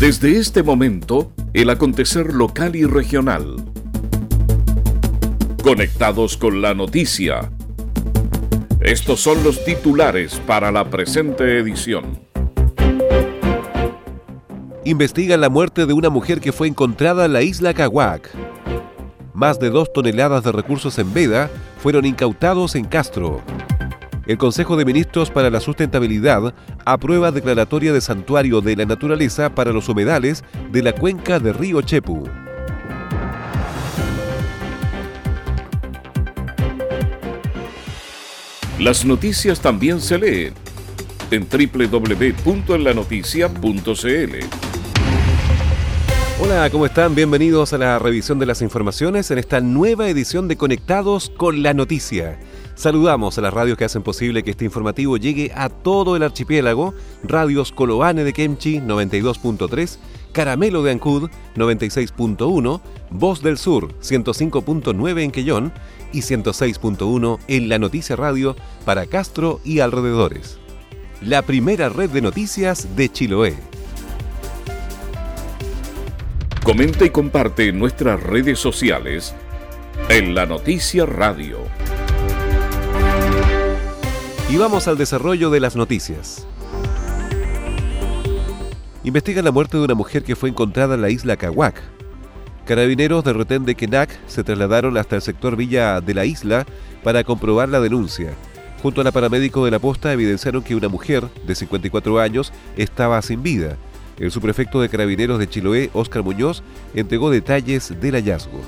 Desde este momento, el acontecer local y regional. Conectados con la noticia. Estos son los titulares para la presente edición. Investigan la muerte de una mujer que fue encontrada en la isla Cahuac. Más de dos toneladas de recursos en veda fueron incautados en Castro. El Consejo de Ministros para la Sustentabilidad aprueba declaratoria de santuario de la naturaleza para los humedales de la cuenca de Río Chepu. Las noticias también se leen en www.enlanoticia.cl. Hola, ¿cómo están? Bienvenidos a la revisión de las informaciones en esta nueva edición de Conectados con la Noticia. Saludamos a las radios que hacen posible que este informativo llegue a todo el archipiélago, radios Coloane de Kemchi 92.3, Caramelo de Ancud 96.1, Voz del Sur 105.9 en Quellón y 106.1 en la Noticia Radio para Castro y alrededores. La primera red de noticias de Chiloé. Comenta y comparte en nuestras redes sociales en la Noticia Radio. Y vamos al desarrollo de las noticias. Investigan la muerte de una mujer que fue encontrada en la isla Cahuac. Carabineros de retén de Kenak se trasladaron hasta el sector Villa de la isla para comprobar la denuncia. Junto a la paramédico de la posta evidenciaron que una mujer de 54 años estaba sin vida. El subprefecto de Carabineros de Chiloé, Óscar Muñoz, entregó detalles del hallazgo.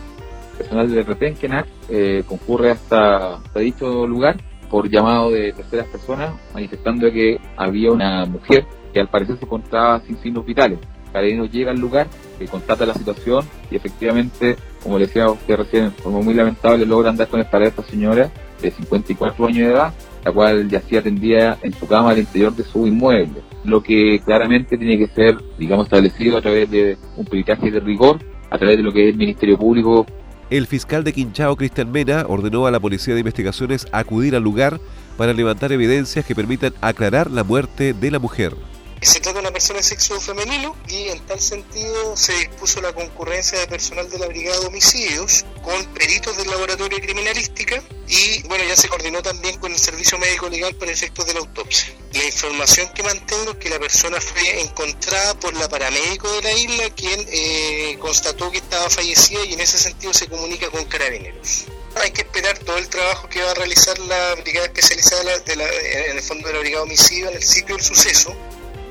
personal de retén Kenak eh, concurre hasta dicho lugar por llamado de terceras personas manifestando que había una mujer que al parecer se encontraba sin signos vitales. Carabineros llega al lugar, que constata la situación y efectivamente, como le decía usted recién, en muy lamentable logran dar con esta a esta señora de 54 años de edad, la cual yacía tendida en su cama al interior de su inmueble, lo que claramente tiene que ser, digamos, establecido a través de un peritaje de rigor, a través de lo que es el Ministerio Público el fiscal de Quinchao, Cristian Mena, ordenó a la Policía de Investigaciones acudir al lugar para levantar evidencias que permitan aclarar la muerte de la mujer. Se trata de una persona de sexo femenino y en tal sentido se dispuso la concurrencia de personal de la Brigada de Homicidios con peritos del laboratorio de y bueno, ya se coordinó también con el Servicio Médico Legal para efectos de la autopsia. La información que mantengo es que la persona fue encontrada por la paramédico de la isla quien eh, constató que estaba fallecida y en ese sentido se comunica con carabineros hay que esperar todo el trabajo que va a realizar la brigada especializada de en el fondo de la brigada homicidio en el sitio del suceso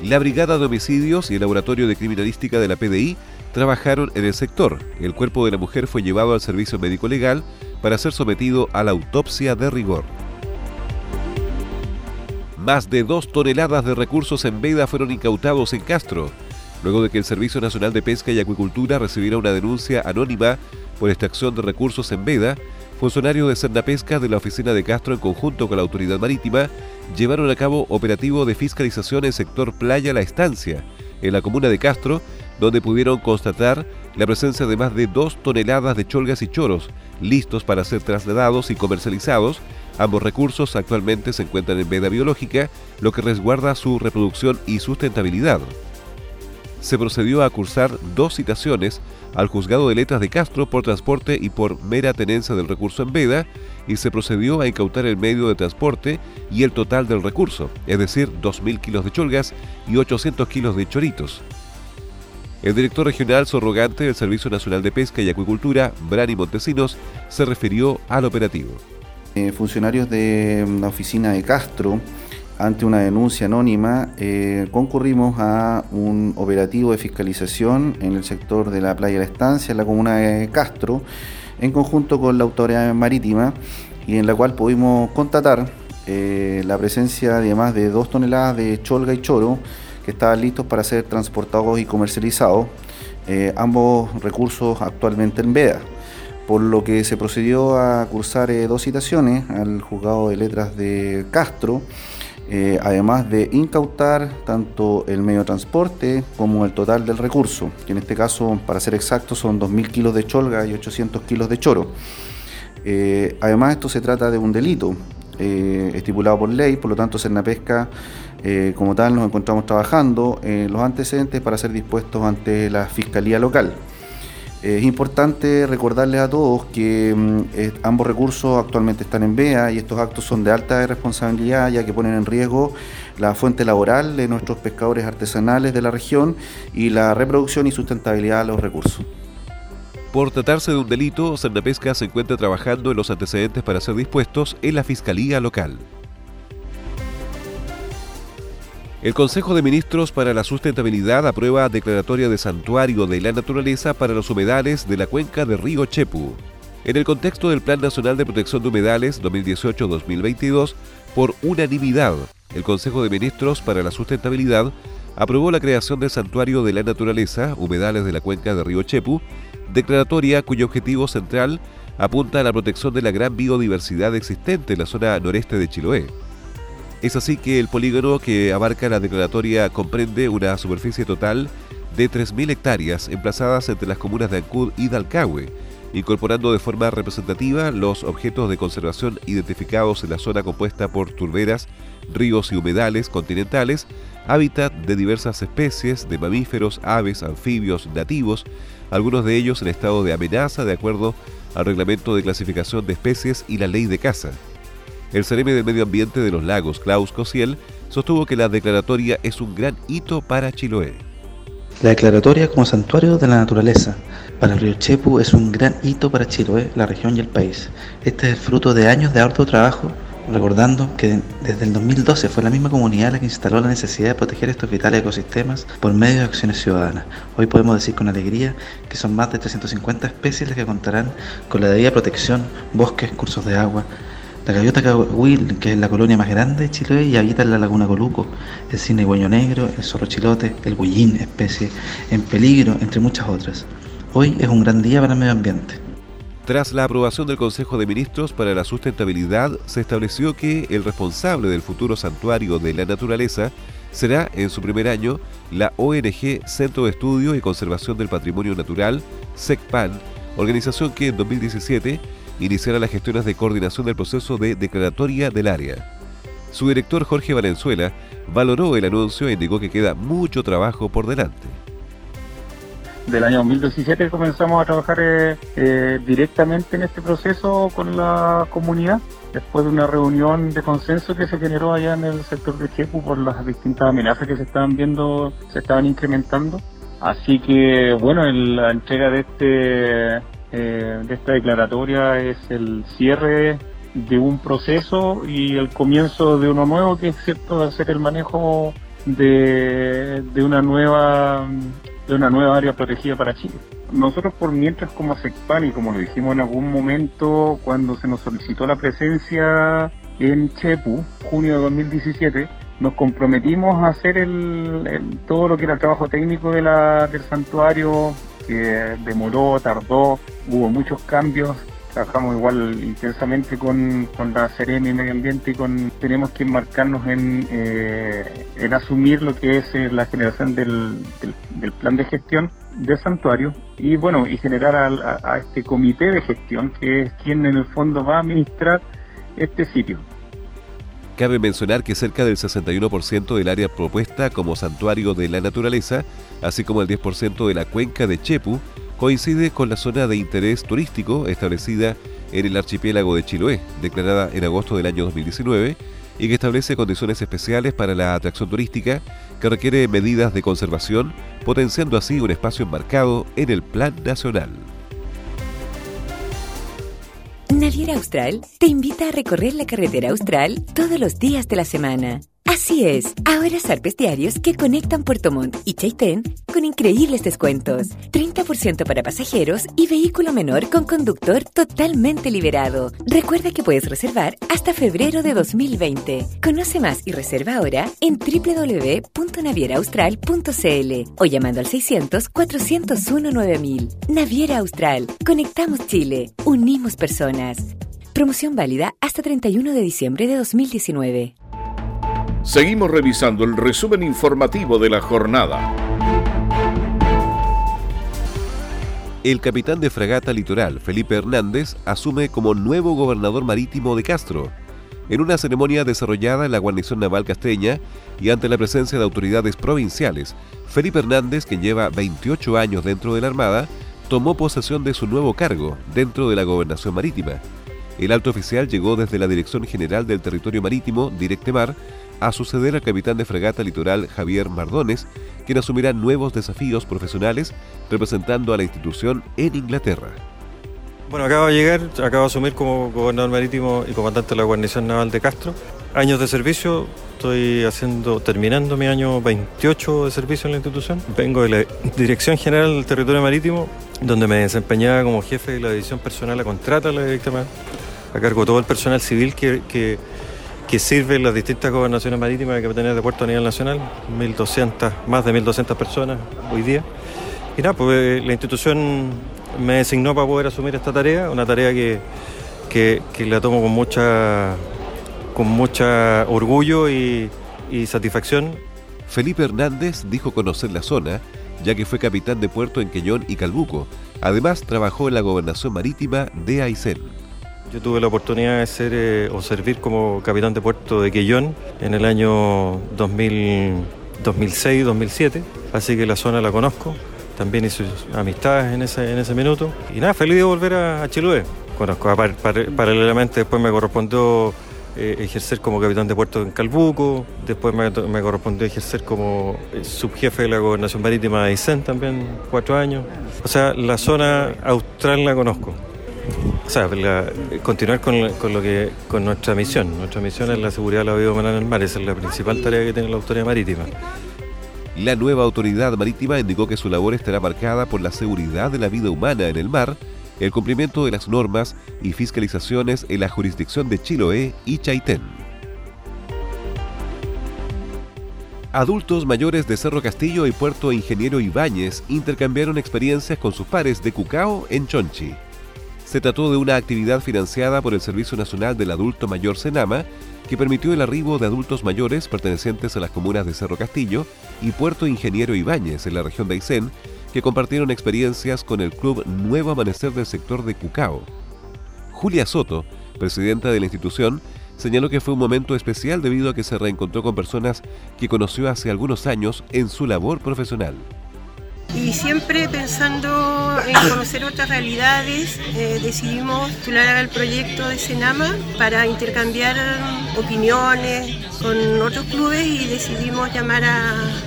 la Brigada de Homicidios y el Laboratorio de Criminalística de la PDI trabajaron en el sector. El cuerpo de la mujer fue llevado al servicio médico legal para ser sometido a la autopsia de rigor. Más de dos toneladas de recursos en veda fueron incautados en Castro, luego de que el Servicio Nacional de Pesca y Acuicultura recibiera una denuncia anónima por extracción de recursos en veda funcionarios de Cernapesca de la oficina de Castro en conjunto con la autoridad marítima llevaron a cabo operativo de fiscalización en sector Playa La Estancia, en la comuna de Castro, donde pudieron constatar la presencia de más de dos toneladas de cholgas y choros, listos para ser trasladados y comercializados. Ambos recursos actualmente se encuentran en veda biológica, lo que resguarda su reproducción y sustentabilidad. Se procedió a cursar dos citaciones al juzgado de letras de Castro por transporte y por mera tenencia del recurso en veda y se procedió a incautar el medio de transporte y el total del recurso, es decir, 2.000 kilos de cholgas y 800 kilos de choritos. El director regional sorrogante del Servicio Nacional de Pesca y Acuicultura, Brani Montesinos, se refirió al operativo. Eh, funcionarios de la oficina de Castro ante una denuncia anónima, eh, concurrimos a un operativo de fiscalización en el sector de la playa la estancia, en la comuna de Castro, en conjunto con la autoridad marítima, y en la cual pudimos constatar eh, la presencia de más de dos toneladas de cholga y choro que estaban listos para ser transportados y comercializados, eh, ambos recursos actualmente en veda. Por lo que se procedió a cursar dos citaciones al juzgado de letras de Castro, eh, además de incautar tanto el medio de transporte como el total del recurso, que en este caso, para ser exacto, son 2.000 kilos de cholga y 800 kilos de choro. Eh, además, esto se trata de un delito eh, estipulado por ley, por lo tanto, Cernapesca Eh, como tal, nos encontramos trabajando en los antecedentes para ser dispuestos ante la Fiscalía Local. Es importante recordarles a todos que mm, ambos recursos actualmente están en vea y estos actos son de alta responsabilidad ya que ponen en riesgo la fuente laboral de nuestros pescadores artesanales de la región y la reproducción y sustentabilidad de los recursos. Por tratarse de un delito, Pesca se encuentra trabajando en los antecedentes para ser dispuestos en la Fiscalía local. El Consejo de Ministros para la Sustentabilidad aprueba declaratoria de santuario de la naturaleza para los humedales de la cuenca de Río Chepu. En el contexto del Plan Nacional de Protección de Humedales 2018-2022, por unanimidad, el Consejo de Ministros para la Sustentabilidad aprobó la creación del Santuario de la Naturaleza, Humedales de la Cuenca de Río Chepu, declaratoria cuyo objetivo central apunta a la protección de la gran biodiversidad existente en la zona noreste de Chiloé. Es así que el polígono que abarca la declaratoria comprende una superficie total de 3.000 hectáreas emplazadas entre las comunas de Ancud y Dalcahue, incorporando de forma representativa los objetos de conservación identificados en la zona compuesta por turberas, ríos y humedales continentales, hábitat de diversas especies de mamíferos, aves, anfibios, nativos, algunos de ellos en estado de amenaza de acuerdo al reglamento de clasificación de especies y la ley de caza. El Cereme del Medio Ambiente de los Lagos, Klaus Cosiel, sostuvo que la declaratoria es un gran hito para Chiloé. La declaratoria como santuario de la naturaleza para el río Chepu es un gran hito para Chiloé, la región y el país. Este es el fruto de años de arduo trabajo recordando que desde el 2012 fue la misma comunidad la que instaló la necesidad de proteger estos vitales ecosistemas por medio de acciones ciudadanas. Hoy podemos decir con alegría que son más de 350 especies las que contarán con la debida protección, bosques, cursos de agua. La gaviota cahuil, que es la colonia más grande de Chile y habita en la laguna Coluco, el cine hueño negro, el zorro chilote, el bullín, especie en peligro, entre muchas otras. Hoy es un gran día para el medio ambiente. Tras la aprobación del Consejo de Ministros para la Sustentabilidad, se estableció que el responsable del futuro santuario de la naturaleza será en su primer año la ONG Centro de Estudio y Conservación del Patrimonio Natural, SECPAN, organización que en 2017 iniciará las gestiones de coordinación del proceso de declaratoria del área. Su director Jorge Valenzuela valoró el anuncio e indicó que queda mucho trabajo por delante del año 2017 comenzamos a trabajar eh, eh, directamente en este proceso con la comunidad, después de una reunión de consenso que se generó allá en el sector de Chepu por las distintas amenazas que se estaban viendo, se estaban incrementando. Así que, bueno, la entrega de este eh, de esta declaratoria es el cierre de un proceso y el comienzo de uno nuevo, que es cierto, hacer el manejo de, de una nueva de una nueva área protegida para Chile. Nosotros por mientras como SECPAN y como lo dijimos en algún momento cuando se nos solicitó la presencia en Chepu, junio de 2017, nos comprometimos a hacer el, todo lo que era el trabajo técnico de la, del santuario, que demoró, tardó, hubo muchos cambios trabajamos igual intensamente con, la Serena y Medio Ambiente y con tenemos que enmarcarnos en, eh, en asumir lo que es eh, la generación del, del, plan de gestión del santuario y bueno y generar a, este comité de gestión que es quien en el fondo va a administrar este sitio. Cabe mencionar que cerca del 61% del área propuesta como santuario de la naturaleza, así como el 10% de la cuenca de Chepu, coincide con la zona de interés turístico establecida en el archipiélago de Chiloé, declarada en agosto del año 2019, y que establece condiciones especiales para la atracción turística que requiere medidas de conservación, potenciando así un espacio enmarcado en el Plan Nacional. Naviera Austral te invita a recorrer la carretera austral todos los días de la semana. Así es, ahora zarpes diarios que conectan Puerto Montt y Chaitén con increíbles descuentos. 30% para pasajeros y vehículo menor con conductor totalmente liberado. Recuerda que puedes reservar hasta febrero de 2020. Conoce más y reserva ahora en www.navieraaustral.cl o llamando al 600-401-9000. Naviera Austral. Conectamos Chile. Unimos personas. Promoción válida hasta 31 de diciembre de 2019. Seguimos revisando el resumen informativo de la jornada. El capitán de fragata litoral, Felipe Hernández, asume como nuevo gobernador marítimo de Castro. en una ceremonia desarrollada en la guarnición naval castreña y ante la presencia de autoridades provinciales, Felipe Hernández, quien lleva 28 años dentro de la Armada, tomó posesión de su nuevo cargo dentro de la gobernación marítima. El alto oficial llegó desde la Dirección General del Territorio Marítimo, Directemar, a suceder al capitán de fragata litoral Javier Mardones, quien asumirá nuevos desafíos profesionales representando a la institución en Inglaterra. Bueno, acabo de llegar, acabo de asumir como gobernador marítimo y comandante de la guarnición naval de Castro. Años de servicio, estoy haciendo, terminando mi año 28 de servicio en la institución. Vengo de la Dirección General del Territorio Marítimo, donde me desempeñaba como jefe de la división personal a contrata la directa a cargo de todo el personal civil que que sirve las distintas gobernaciones marítimas que tener de puerto a nivel nacional, 1200, más de 1.200 personas hoy día. Y nada, pues eh, la institución me designó para poder asumir esta tarea, una tarea que, que, la tomo con mucha, con mucha orgullo y, y satisfacción. Felipe Hernández dijo conocer la zona, ya que fue capitán de puerto en Queñón y Calbuco. Además, trabajó en la gobernación marítima de Aysén. Yo tuve la oportunidad de ser eh, o servir como capitán de puerto de Quellón en el año 2006-2007, así que la zona la conozco. También hice amistades en ese, en ese minuto. Y nada, feliz de volver a, Chiloé. Conozco, paralelamente después me correspondió eh, ejercer como capitán de puerto en Calbuco, después me, me correspondió ejercer como eh, subjefe de la gobernación marítima de Aysén también, cuatro años. O sea, la zona austral la conozco. Sea, continuar con, lo que, con nuestra misión. Nuestra misión es la seguridad de la vida humana en el mar. Esa es la principal tarea que tiene la autoridad marítima. La nueva autoridad marítima indicó que su labor estará marcada por la seguridad de la vida humana en el mar, el cumplimiento de las normas y fiscalizaciones en la jurisdicción de Chiloé y Chaitén. Adultos mayores de Cerro Castillo y Puerto Ingeniero Ibáñez intercambiaron experiencias con sus pares de Cucao en Chonchi. Se trató de una actividad financiada por el Servicio Nacional del Adulto Mayor Senama, que permitió el arribo de adultos mayores pertenecientes a las comunas de Cerro Castillo y Puerto Ingeniero Ibáñez en la región de Aysén, que compartieron experiencias con el Club Nuevo Amanecer del sector de Cucao. Julia Soto, presidenta de la institución, señaló que fue un momento especial debido a que se reencontró con personas que conoció hace algunos años en su labor profesional y siempre pensando en conocer otras realidades, eh, decidimos titular el proyecto de Senama para intercambiar opiniones con otros clubes y decidimos llamar a,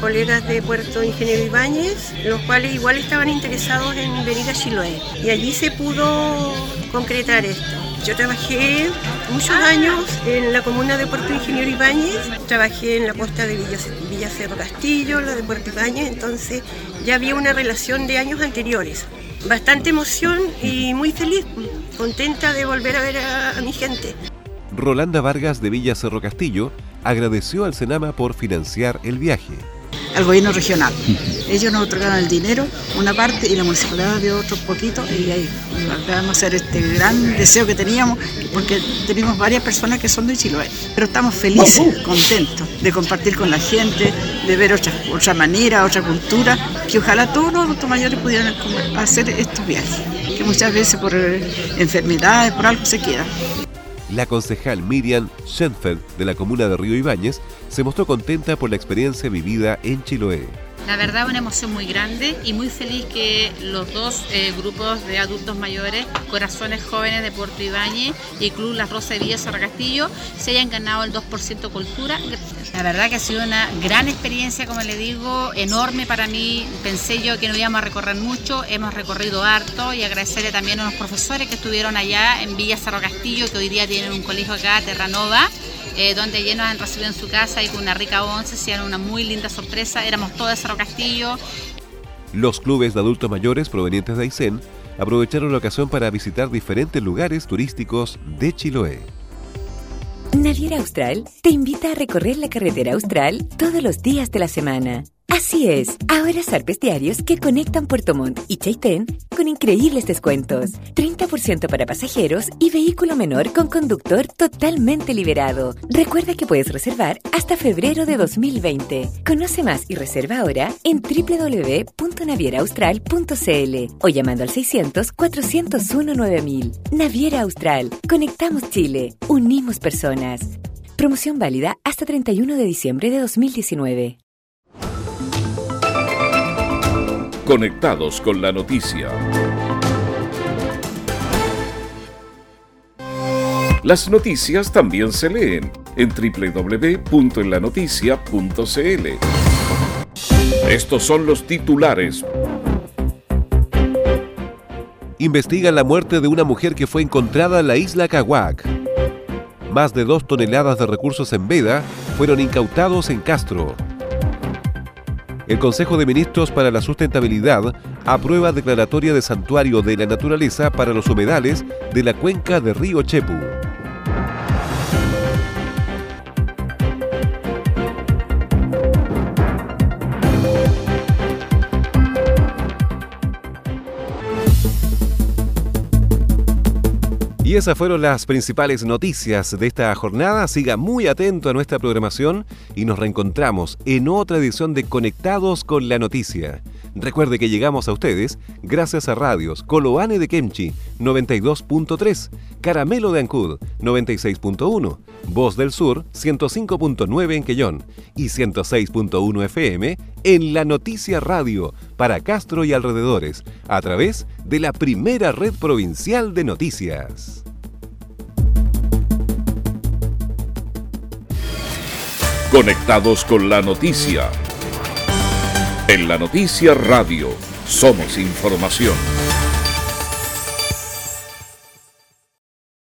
colegas de Puerto Ingeniero Ibáñez, los cuales igual estaban interesados en venir a Chiloé. Y allí se pudo concretar esto. Yo trabajé muchos años en la comuna de Puerto Ingeniero Ibáñez, trabajé en la costa de Villa, Cerro Castillo, la de Puerto Ibáñez, entonces ya había una relación de años anteriores. Bastante emoción y muy feliz, contenta de volver a ver a mi gente. Rolanda Vargas de Villa Cerro Castillo agradeció al Senama por financiar el viaje al gobierno regional. Ellos nos otorgaron el dinero, una parte, y la municipalidad dio otro poquito, y ahí a hacer este gran deseo que teníamos, porque tenemos varias personas que son de Chiloé. Pero estamos felices, contentos de compartir con la gente, de ver otra, otra manera, otra cultura, que ojalá todos los adultos mayores pudieran hacer estos viajes, que muchas veces por enfermedades, por algo se quedan. La concejal Miriam Schenfeld de la comuna de Río Ibáñez se mostró contenta por la experiencia vivida en Chiloé. La verdad, una emoción muy grande y muy feliz que los dos eh, grupos de adultos mayores, Corazones Jóvenes de Puerto Ibañez y Club La Rosa de Villa Cerro Castillo, se hayan ganado el 2% cultura. La verdad que ha sido una gran experiencia, como le digo, enorme para mí. Pensé yo que no íbamos a recorrer mucho, hemos recorrido harto y agradecerle también a los profesores que estuvieron allá en Villa Cerro Castillo, que hoy día tienen un colegio acá, Terranova eh, donde ellos nos han recibido en su casa y con una rica once, hicieron una muy linda sorpresa, éramos todos de Cerro Castillo. Los clubes de adultos mayores provenientes de Aysén aprovecharon la ocasión para visitar diferentes lugares turísticos de Chiloé. Naviera Austral te invita a recorrer la carretera austral todos los días de la semana. Así es, ahora Sarpes Diarios que conectan Puerto Montt y Chaitén con increíbles descuentos. 30% para pasajeros y vehículo menor con conductor totalmente liberado. Recuerda que puedes reservar hasta febrero de 2020. Conoce más y reserva ahora en www.navieraaustral.cl o llamando al 600 401 9000. Naviera Austral. Conectamos Chile. Unimos personas. Promoción válida hasta 31 de diciembre de 2019. Conectados con la noticia. Las noticias también se leen en www.enlanoticia.cl. Estos son los titulares. Investigan la muerte de una mujer que fue encontrada en la isla Cahuac. Más de dos toneladas de recursos en veda fueron incautados en Castro. El Consejo de Ministros para la Sustentabilidad aprueba declaratoria de santuario de la naturaleza para los humedales de la cuenca de Río Chepu. Y esas fueron las principales noticias de esta jornada. Siga muy atento a nuestra programación y nos reencontramos en otra edición de Conectados con la Noticia. Recuerde que llegamos a ustedes gracias a radios Coloane de Kemchi 92.3, Caramelo de Ancud 96.1, Voz del Sur 105.9 en Quellón y 106.1 FM en La Noticia Radio para Castro y alrededores a través de la primera red provincial de noticias. Conectados con la noticia. En la noticia radio somos información.